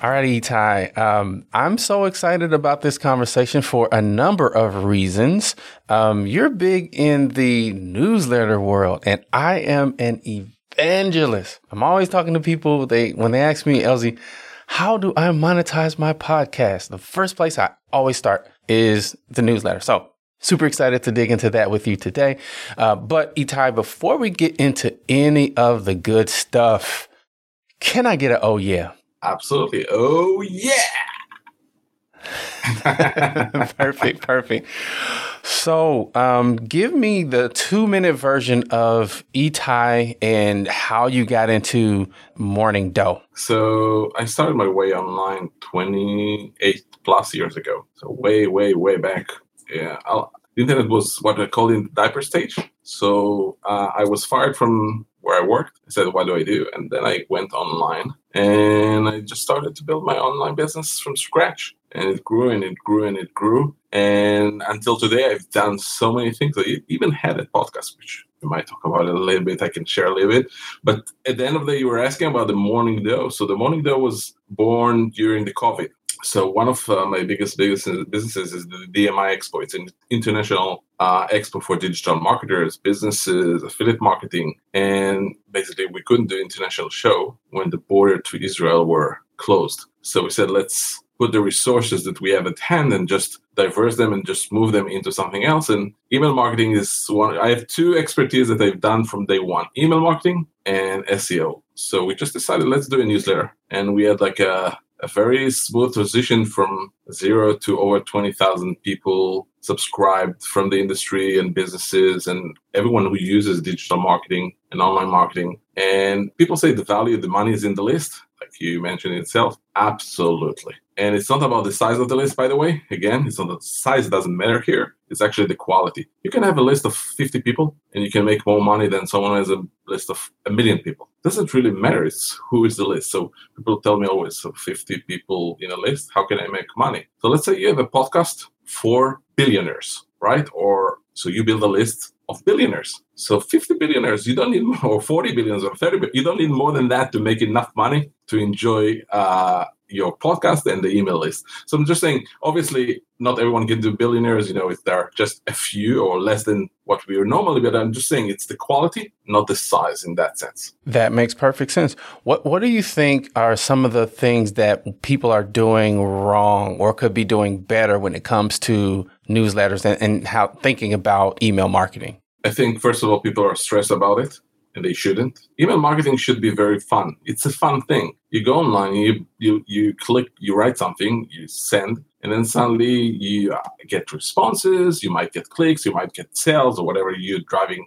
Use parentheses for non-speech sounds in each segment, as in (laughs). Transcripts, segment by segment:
All right, Itay. Um, I'm so excited about this conversation for a number of reasons. Um, you're big in the newsletter world, and I am an evangelist. I'm always talking to people. They when they ask me, LZ, how do I monetize my podcast? The first place I always start is the newsletter. So super excited to dig into that with you today. Uh, but Itay, before we get into any of the good stuff, can I get an oh yeah? Absolutely. Oh yeah. (laughs) perfect, perfect. So, um, give me the two minute version of Itay and how you got into Morning Dough. So I started my way online 28 plus years ago. So way, way, way back. Yeah, I'll, the internet was what I call in the diaper stage. So uh, I was fired from where I worked. I said, what do I do? And then I went online and I just started to build my online business from scratch. And it grew and it grew and it grew. And until today, I've done so many things. I even had a podcast, which we might talk about it a little bit. I can share a little bit. But at the end of the day, you were asking about the Morning Dough. So the Morning Dough was born during the COVID. So one of uh, my biggest biggest businesses is the DMI Expo. It's an international uh, expo for digital marketers, businesses, affiliate marketing, and basically we couldn't do international show when the border to Israel were closed. So we said let's put the resources that we have at hand and just diverse them and just move them into something else. And email marketing is one. I have two expertise that I've done from day one: email marketing and SEO. So we just decided let's do a newsletter, and we had like a a very smooth transition from zero to over 20,000 people subscribed from the industry and businesses and everyone who uses digital marketing and online marketing. And people say the value of the money is in the list, like you mentioned itself. Absolutely. And it's not about the size of the list, by the way. Again, it's not the size doesn't matter here. It's actually the quality. You can have a list of 50 people and you can make more money than someone has a list of a million people. It doesn't really matter. It's who is the list. So people tell me always, so 50 people in a list, how can I make money? So let's say you have a podcast for billionaires, right? Or so you build a list of billionaires. So 50 billionaires, you don't need more, or 40 billions or 30, but you don't need more than that to make enough money to enjoy uh, your podcast and the email list. So I'm just saying, obviously, not everyone can do billionaires. You know, if there are just a few or less than what we are normally, but I'm just saying it's the quality, not the size in that sense. That makes perfect sense. What What do you think are some of the things that people are doing wrong or could be doing better when it comes to newsletters and, and how thinking about email marketing? I think first of all, people are stressed about it and they shouldn't. Email marketing should be very fun. It's a fun thing. You go online, you you you click, you write something, you send, and then suddenly you uh, get responses. You might get clicks, you might get sales, or whatever you're driving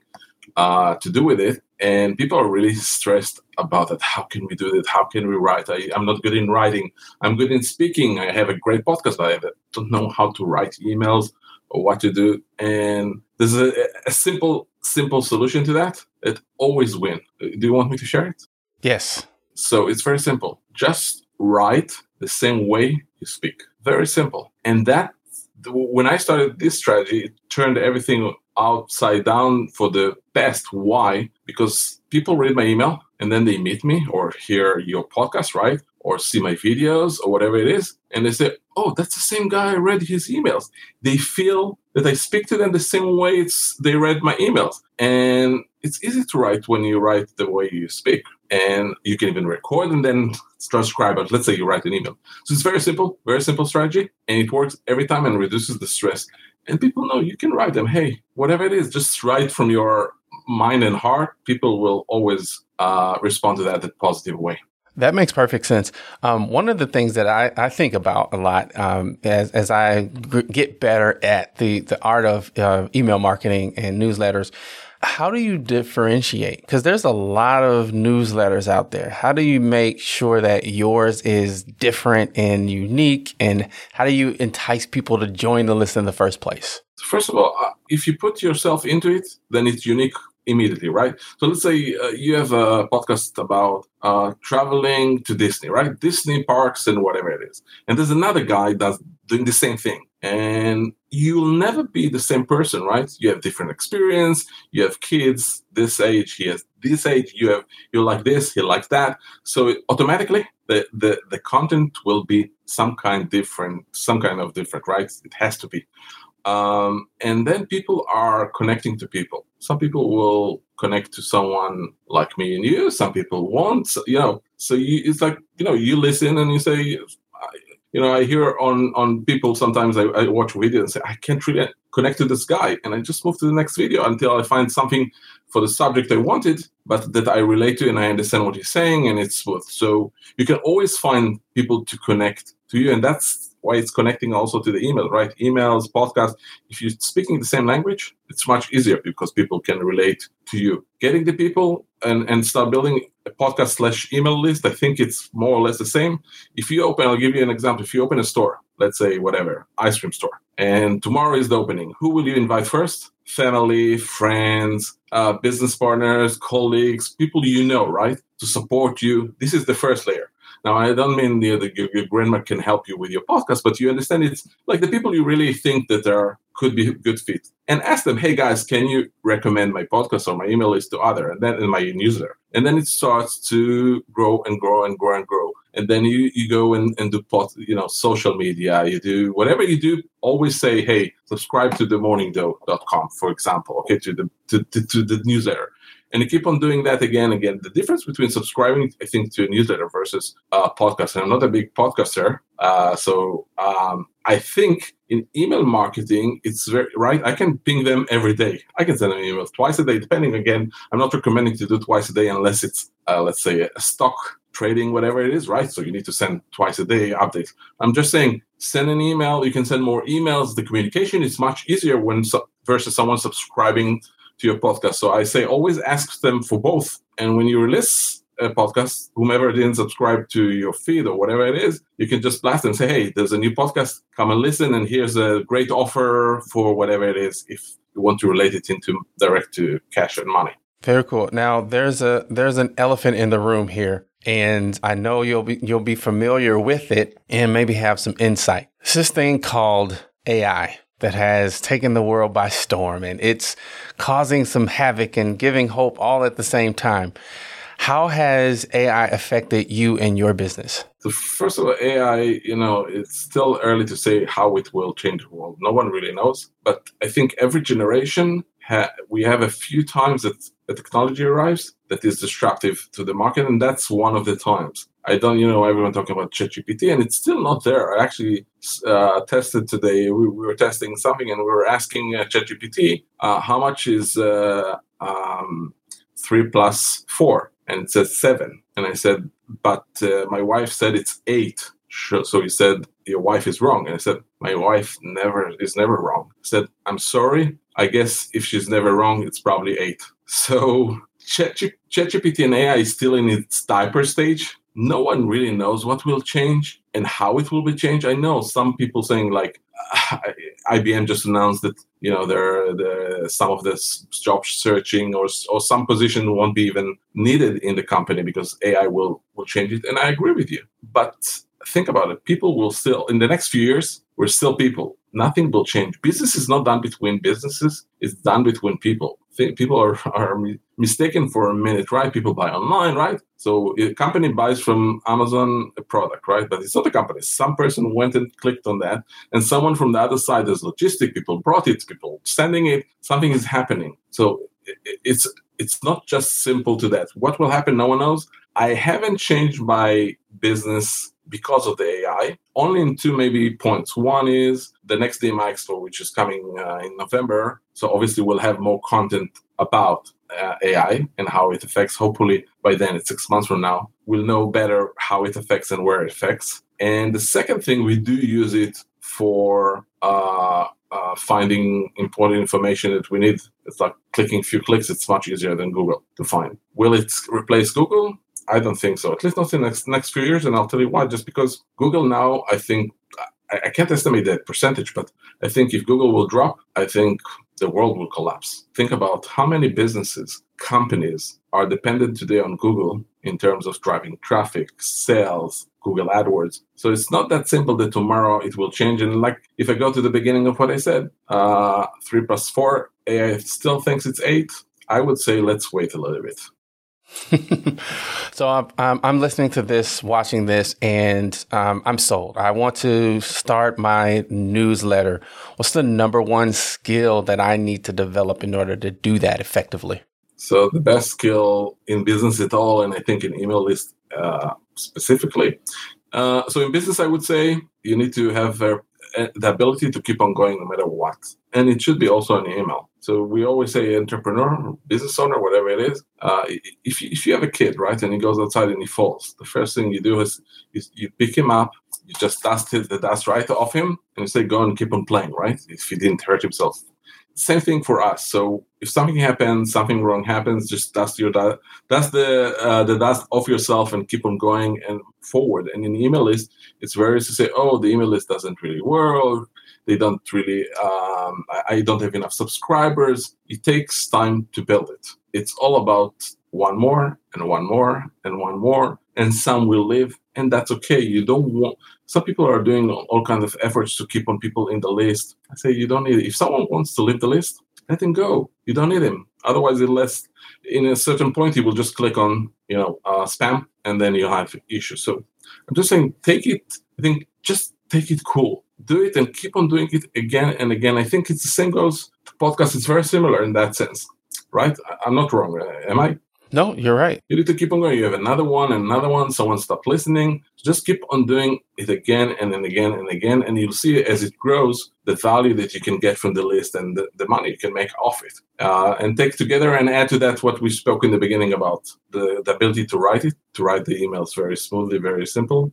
uh, to do with it. And people are really (laughs) stressed about that. How can we do it? How can we write? I, I'm not good in writing. I'm good in speaking. I have a great podcast, but I don't know how to write emails or what to do. And there's a, a simple simple solution to that. It always win. Do you want me to share it? Yes. So it's very simple. Just write the same way you speak. Very simple. And that when I started this strategy, it turned everything upside down for the best. Why? Because people read my email and then they meet me or hear your podcast, right? Or see my videos or whatever it is, and they say, "Oh, that's the same guy. I read his emails." They feel that I speak to them the same way it's they read my emails, and it's easy to write when you write the way you speak, and you can even record and then transcribe it. Let's say you write an email, so it's very simple, very simple strategy, and it works every time and reduces the stress. And people know you can write them. Hey, whatever it is, just write from your mind and heart. People will always uh, respond to that in a positive way. That makes perfect sense. Um, one of the things that I, I think about a lot um, as, as get better at the, the art of uh, email marketing and newsletters, how do you differentiate? Because there's a lot of newsletters out there. How do you make sure that yours is different and unique? And how do you entice people to join the list in the first place? First of all, uh, if you put yourself into it, then it's unique immediately, right? So let's say uh, you have a podcast about uh, traveling to Disney, right? Disney parks and whatever it is. And there's another guy that's doing the same thing. And you'll never be the same person, right? You have different experience. You have kids this age. He has this age. You have you like this. He likes that. So automatically, the the the content will be some kind different, some kind of different, right? It has to be. Um, and then people are connecting to people. Some people will connect to someone like me and you. Some people won't. You know, so you, it's like you know, you listen and you say, you know, I hear on on people sometimes I, I watch video and say I can't really connect to this guy, and I just move to the next video until I find something for the subject I wanted, but that I relate to and I understand what he's saying, and it's smooth. So you can always find people to connect to you, and that's why it's connecting also to the email, right? Emails, podcasts. If you're speaking the same language, it's much easier because people can relate to you. Getting the people and, and start building a podcast slash email list, I think it's more or less the same. If you open, I'll give you an example. If you open a store, let's say whatever, ice cream store, and tomorrow is the opening, who will you invite first? Family, friends, uh, business partners, colleagues, people you know, right? To support you. This is the first layer. Now, I don't mean the, your, grandma can help you with your podcast, but you understand it's like the people you really think that are could be good fit, and ask them, "Hey guys, can you recommend my podcast or my email list to other, and then in my newsletter?" And then it starts to grow and grow and grow and grow. And then you you go and, and do you know social media, you do whatever you do. Always say, "Hey, subscribe to the morningdough.com, for example, okay, to the to, to, to the newsletter." And you keep on doing that again and again. The difference between subscribing, I think, to a newsletter versus a podcast, and I'm not a big podcaster, uh, so um, I think in email marketing, it's very right. I can ping them every day. I can send them emails twice a day, depending. Again, I'm not recommending to do twice a day unless it's, uh, let's say, a stock trading, whatever it is, right? So you need to send twice a day updates. I'm just saying, send an email. You can send more emails. The communication is much easier when versus someone subscribing to your podcast. So I say always ask them for both. And when you release a podcast, whomever didn't subscribe to your feed or whatever it is, you can just blast and say, hey, there's a new podcast. Come and listen. And here's a great offer for whatever it is if you want to relate it into direct to cash and money. Very cool. Now there's a there's an elephant in the room here, and I know you'll be you'll be familiar with it and maybe have some insight. It's this thing called AI that has taken the world by storm and it's causing some havoc and giving hope all at the same time. How has AI affected you and your business? First of all, AI, you know, it's still early to say how it will change the world. No one really knows. But I think every generation, ha- we have a few times that the technology arrives that is disruptive to the market, and that's one of the times. I don't, you know, everyone talking about ChatGPT, and it's still not there. I actually uh, tested today. We, we, were testing something, and we were asking uh, ChatGPT uh, how much is uh, um, three plus four, and it says seven. And I said, but uh, my wife said it's eight. So he said, your wife is wrong. And I said, my wife never is never wrong. I said, I'm sorry. I guess if she's never wrong, it's probably eight. (laughs) So ChatGPT and AI is still in its diaper stage no one really knows what will change and how it will be changed. I know some people saying like (sighs) IBM just announced that you know there the some of this job searching or or some position won't be even needed in the company because AI will will change it. And I agree with you, but think about it. People will still in the next few years we're still people. Nothing will change. Business is not done between businesses; it's done between people. People are, are mistaken for a minute, right? People buy online, right? So a company buys from Amazon a product, right? But it's not a company. Some person went and clicked on that, and someone from the other side, there's logistic people brought it, people sending it. Something is happening. So it's it's not just simple to that. What will happen? No one knows. I haven't changed my business because of the AI. Only in two maybe points. One is the next DMI Expo, which is coming uh, in November. So obviously we'll have more content about uh, AI and how it affects. Hopefully by then, it's six months from now, we'll know better how it affects and where it affects. And the second thing, we do use it for uh, uh, finding important information that we need. It's like clicking a few clicks. It's much easier than Google to find. Will it replace Google? I don't think so. At least not in the next, next few years. And I'll tell you why. Just because Google now, I think, I, I can't estimate that percentage, but I think if Google will drop, I think the world will collapse. Think about how many businesses, companies are dependent today on Google in terms of driving traffic, sales, Google AdWords. So it's not that simple that tomorrow it will change. And like if I go to the beginning of what I said, uh, three plus four, AI still thinks it's eight. I would say let's wait a little bit. (laughs) so I'm, I'm, listening to this, watching this, and um, I'm sold. I want to start my newsletter. What's the number one skill that I need to develop in order to do that effectively? So the best skill in business at all, and I think in email list uh, specifically. Uh, so in business, I would say you need to have uh, the ability to keep on going no matter what, and it should be also in email. So we always say entrepreneur, business owner, whatever it is. Uh, if you, if you have a kid, right, and he goes outside and he falls, the first thing you do is, is you pick him up, you just dust the dust right off him, and you say, "Go and keep on playing," right? If he didn't hurt himself. Same thing for us. So if something happens, something wrong happens, just dust your dust, the uh, the dust off yourself and keep on going and forward. And in the email list, it's very to say, "Oh, the email list doesn't really work." They don't really um, I, don't have enough subscribers. It takes time to build it. It's all about one more and one more and one more and some will live and that's okay. You don't want some people are doing all kinds of efforts to keep on people in the list. I say you don't need it. If someone wants to leave the list let him go. You don't need him otherwise unless in a certain point he will just click on you know uh, spam and then you have issues. So i'm just saying take it i think just take it cool do it and keep on doing it again and again. I think it's the same goes to podcast. It's very similar in that sense, right? I'm not wrong, am I? No, you're right. You need to keep on going. You have another one another one. Someone stop listening. Just keep on doing it again and then again and again. And you'll see as it grows, the value that you can get from the list and the, the money you can make off it. Uh, and take together and add to that what we spoke in the beginning about the, the ability to write it, to write the emails very smoothly, very simple.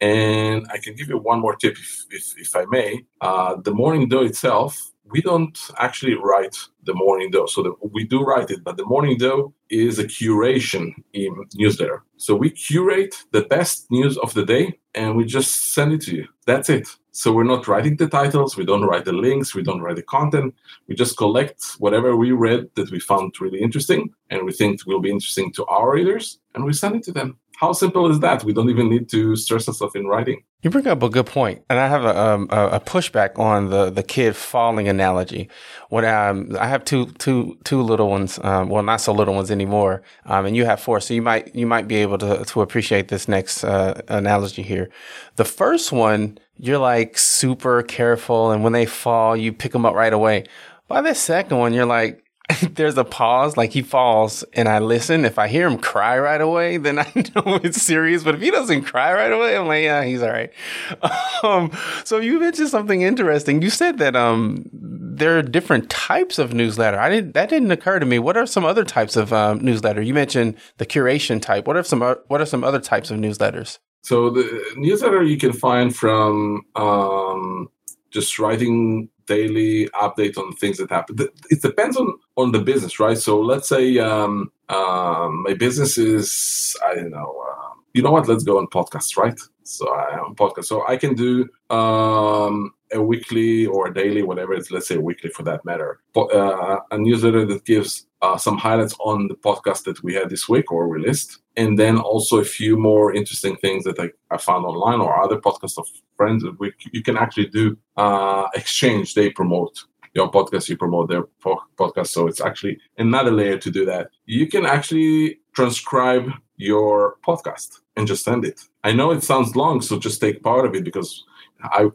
And I can give you one more tip, if, if, if I may. Uh, the morning dough itself, we don't actually write the morning dough. So the, we do write it, but the morning dough is a curation in newsletter. So we curate the best news of the day and we just send it to you. That's it. So we're not writing the titles, we don't write the links, we don't write the content. We just collect whatever we read that we found really interesting and we think will be interesting to our readers and we send it to them. How simple is that? We don't even need to stress ourselves in writing. You bring up a good point, and I have a, um, a pushback on the, the kid falling analogy. When um, I have two two two little ones, um, well, not so little ones anymore, um, and you have four, so you might you might be able to to appreciate this next uh, analogy here. The first one, you're like super careful, and when they fall, you pick them up right away. By the second one, you're like, (laughs) there's a pause, like he falls, and I listen. If I hear him cry right away, then I (laughs) know it's serious. But if he doesn't cry right away, I'm like, yeah, he's all right. (laughs) Um, so you mentioned something interesting. You said that um, there are different types of newsletter. I didn't that didn't occur to me. What are some other types of um, newsletter? You mentioned the curation type. What are some what are some other types of newsletters? So the newsletter you can find from um, just writing daily update on things that happen. It depends on on the business, right? So let's say um, um, my business is I don't know. Uh, you know what? Let's go on podcast, right? So I am podcast. So I can do um, a weekly or a daily, whatever it's. Let's say weekly for that matter. Uh, a newsletter that gives uh, some highlights on the podcast that we had this week or released, and then also a few more interesting things that I, I found online or other podcasts of friends. We, you can actually do uh, exchange. They promote your podcast, you promote their po- podcast. So it's actually another layer to do that. You can actually transcribe your podcast and just send it. I know it sounds long, so just take part of it because I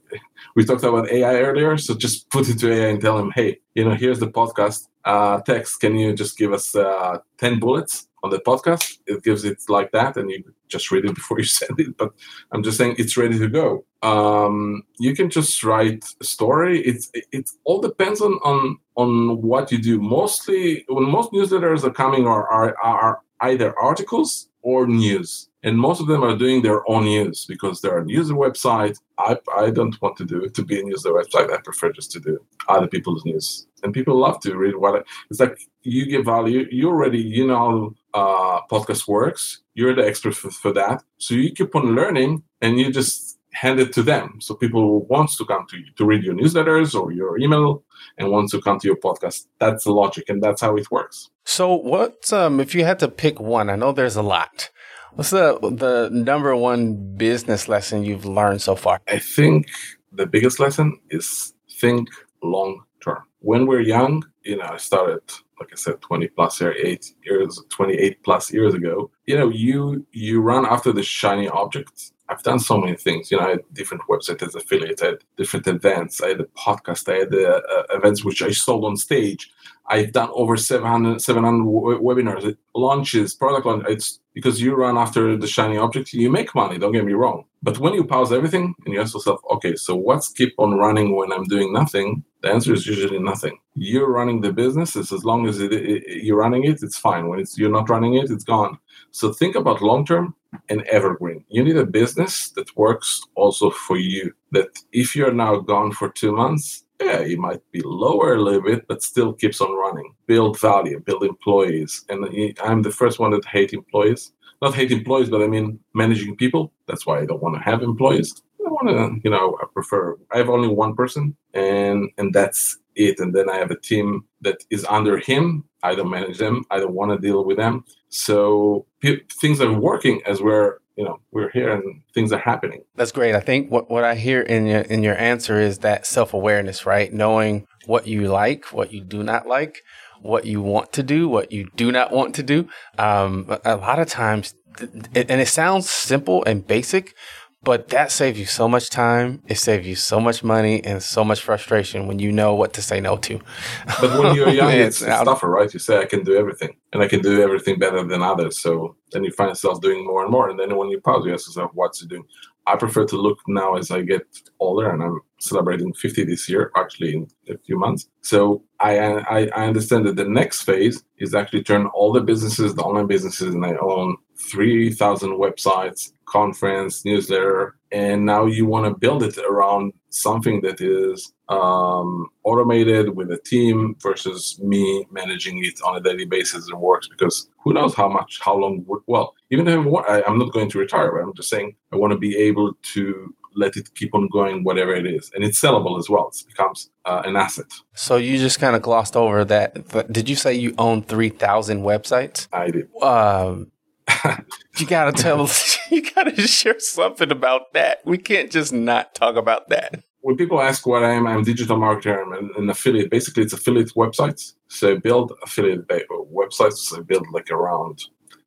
we talked about AI earlier. So just put it to AI and tell him, hey, you know, here's the podcast uh, text. Can you just give us uh, ten bullets on the podcast? It gives it like that, and you just read it (laughs) before you send it. But I'm just saying it's ready to go. Um, you can just write a story. It's it, it all depends on on on what you do. Mostly, when most newsletters are coming, are are, are either articles or news and most of them are doing their own news because they're a user website. I, I don't want to do it to be a user website. I prefer just to do other people's news. And people love to read what I, it's like. You give value. You already you know uh, podcast works. You're the expert for, for that. So you keep on learning, and you just hand it to them. So people wants to come to you to read your newsletters or your email and wants to come to your podcast. That's the logic, and that's how it works. So, what um, if you had to pick one? I know there's a lot. What's the the number one business lesson you've learned so far? I think the biggest lesson is think long term. When we're young, you know, I started, like I said, 20 plus year, eight years, 28 plus years ago. You know, you you run after the shiny object. I've done so many things. You know, I had different websites as affiliates, I had different events, I had a podcast, I had the uh, events which I sold on stage. I've done over 700, 700 w- webinars, launches, product launch. It's because you run after the shiny object, you make money. Don't get me wrong. But when you pause everything and you ask yourself, okay, so what's keep on running when I'm doing nothing? The answer is usually nothing. You're running the business. As long as it, it, you're running it, it's fine. When it's you're not running it, it's gone. So think about long term and evergreen. You need a business that works also for you. That if you're now gone for two months, yeah, you might be lower a little bit, but still keeps on running. Build value, build employees. And I'm the first one that hate employees. Not hate employees, but I mean managing people. That's why I don't want to have employees. I want to, you know, I prefer. I have only one person, and and that's it. And then I have a team that is under him. I don't manage them. I don't want to deal with them. So p- things are working as we're you know we're here and things are happening that's great i think what, what i hear in your in your answer is that self-awareness right knowing what you like what you do not like what you want to do what you do not want to do um, a lot of times and it sounds simple and basic but that saves you so much time. It saves you so much money and so much frustration when you know what to say no to. (laughs) But when you're young, it's, it's tougher, right? You say, I can do everything and I can do everything better than others. So then you find yourself doing more and more. And then when you pause, you ask yourself, what's to do? I prefer to look now as I get older, and I'm celebrating 50 this year, actually in a few months. So I, I, I understand that the next phase is actually turn all the businesses, the online businesses, and I own 3,000 websites, conference, newsletter, and now you want to build it around something that is um, automated with a team versus me managing it on a daily basis and works because who knows how much, how long, well, even if I, I'm not going to retire, but I'm just saying I want to be able to let it keep on going, whatever it is. And it's sellable as well. It becomes uh, an asset. So you just kind of glossed over that. Did you say you own 3,000 websites? I did. Um, (laughs) you gotta tell (laughs) you gotta share something about that. We can't just not talk about that. When people ask what I am, I'm a digital marketer. I'm an, an affiliate. Basically, it's affiliate websites. So I build affiliate websites. So I build like around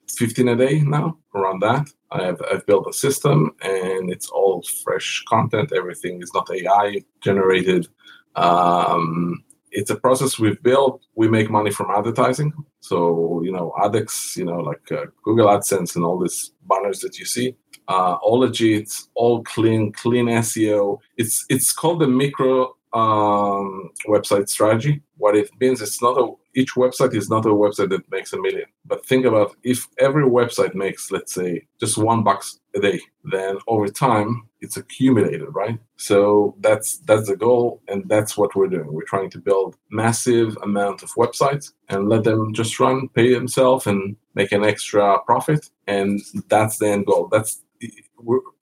15 a day now, around that. I have I've built a system, and it's all fresh content. Everything is not AI generated. Um, it's a process we've built. We make money from advertising. So, you know, AdX, you know, like uh, Google AdSense and all these banners that you see, uh, all legit, all clean, clean SEO. It's it's called the micro um, website strategy. What it means, it's not a each website is not a website that makes a million. But think about if every website makes, let's say, just one bucks a day, then over time it's accumulated, right? So that's that's the goal, and that's what we're doing. We're trying to build massive amount of websites and let them just run, pay themselves, and make an extra profit. And that's the end goal. That's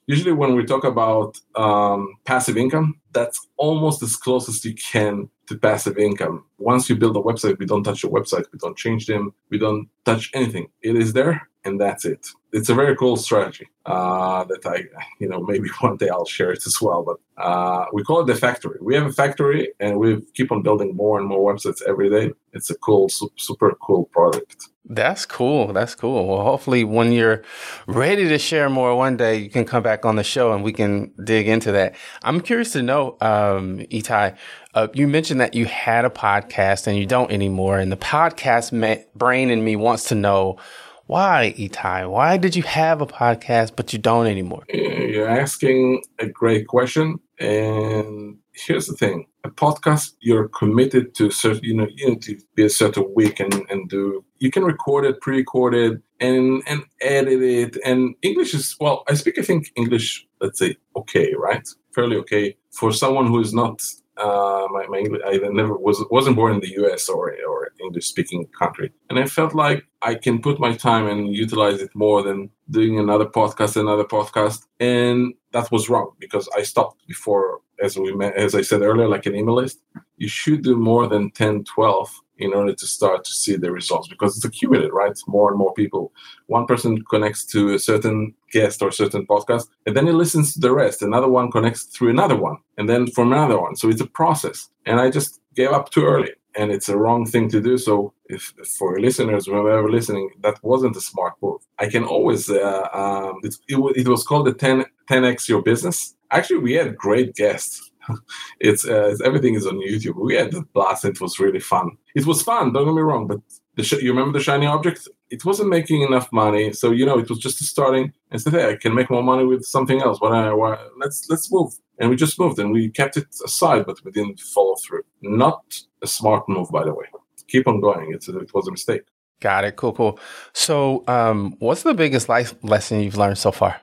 usually when we talk about um, passive income, that's almost as close as you can to passive income. Once you build a website, we don't touch the website, we don't change them, we don't touch anything. It is there, and that's it. it's a very cool strategy uh, that I, you know, maybe (laughs) one day I'll share it as well. But uh, we call it the factory. We have a factory, and we keep on building more and more websites every day. It's a cool, super cool product. That's cool. That's cool. Well, hopefully, when you're ready to share more one day, you can come back on the show and we can dig into that. I'm curious to know, um, Itay, uh, you mentioned that you had a podcast and you don't anymore. And the podcast ma- brain in me wants to know why, Itay? Why did you have a podcast but you don't anymore? You're asking a great question. And here's the thing a podcast, you're committed to certain, you know, you need to be a certain week and, and do, you can record it, pre record it, and, and edit it. And English is, well, I speak, I think, English, let's say, okay, right? Fairly okay. For someone who is not uh, my, my English, I never was wasn't born in the U.S. or or English speaking country, and I felt like I can put my time and utilize it more than doing another podcast, another podcast, and that was wrong because I stopped before, as we met, as I said earlier, like an email list. You should do more than 10, 12 in order to start to see the results because it's accumulated, right? More and more people. One person connects to a certain guest or certain podcast, and then he listens to the rest. Another one connects through another one, and then from another one. So it's a process. And I just gave up too early, and it's a wrong thing to do. So if for listeners, whoever listening, that wasn't a smart move. I can always. Uh, um, it, it, it was called the 10 10x your business. Actually, we had great guests (laughs) it's, uh, it's, everything is on YouTube. We had a blast. It was really fun. It was fun. Don't get me wrong, but the sh- you remember the shiny object? It wasn't making enough money, so you know it was just starting. And said, "Hey, I can make more money with something else. Why, why, let's let's move." And we just moved, and we kept it aside, but we didn't follow through. Not a smart move, by the way. Keep on going. It's it was a mistake. Got it. Cool, cool. So, um, what's the biggest life lesson you've learned so far?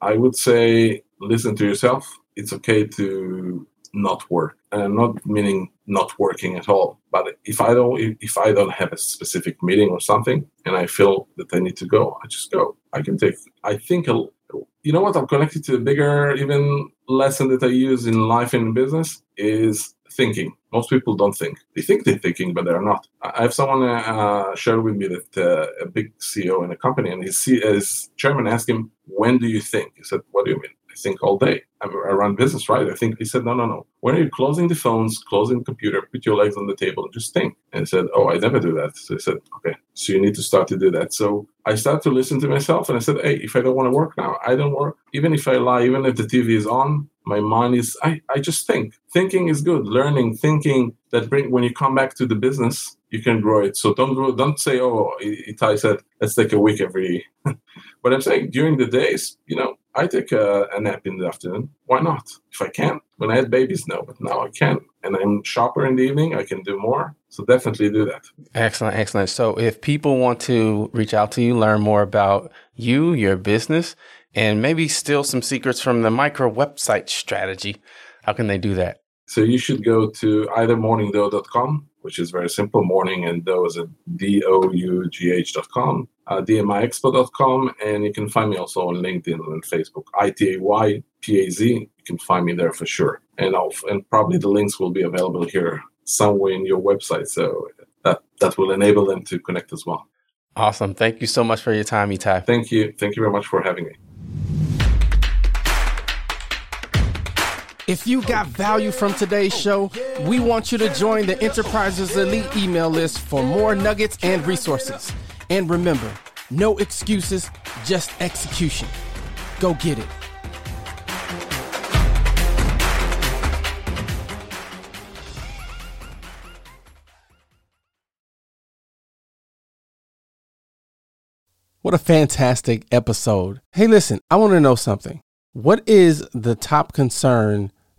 I would say listen to yourself it's okay to not work. And i'm not meaning not working at all but if i don't if i don't have a specific meeting or something and i feel that i need to go i just go. I can take i think you know what i'm connected to a bigger even lesson that i use in life and business is thinking. Most people don't think. They think they're thinking but they're not. I have someone uh, share with me that uh, a big ceo in a company and his, his chairman asked him when do you think? He said what do you mean I think all day. I run business, right? I think he said, no, no, no. When are you closing the phones, closing the computer, put your legs on the table and just think? And I said, oh, I never do that. So I said, okay, so you need to start to do that. So I started to listen to myself and I said, hey, if I don't want to work now, I don't work. Even if I lie, even if the TV is on, my mind is, I, I just think. Thinking is good. Learning, thinking that bring, when you come back to the business, you can grow it. So don't grow, don't say, oh, it Itay said, let's take a week every. (laughs) but I'm saying during the days, you know, I take a, a, nap in the afternoon. Why not? If I can. When I had babies, no, but now I can. And I'm sharper in the evening. I can do more. So definitely do that. Excellent, excellent. So if people want to reach out to you, learn more about you, your business, and maybe steal some secrets from the micro website strategy, how can they do that? So you should go to either morningdough.com, which is very simple. Morning and dough is at D-O-U-G-H.com, uh, dmiexpo.com, and you can find me also on LinkedIn and Facebook. I-T-A-Y-P-A-Z. You can find me there for sure. And I'll, and probably the links will be available here somewhere in your website. So that, that will enable them to connect as well. Awesome. Thank you so much for your time, Itay. Thank you. Thank you very much for having me. If you got value from today's show, we want you to join the Enterprises Elite email list for more nuggets and resources. And remember, no excuses, just execution. Go get it. What a fantastic episode. Hey, listen, I want to know something. What is the top concern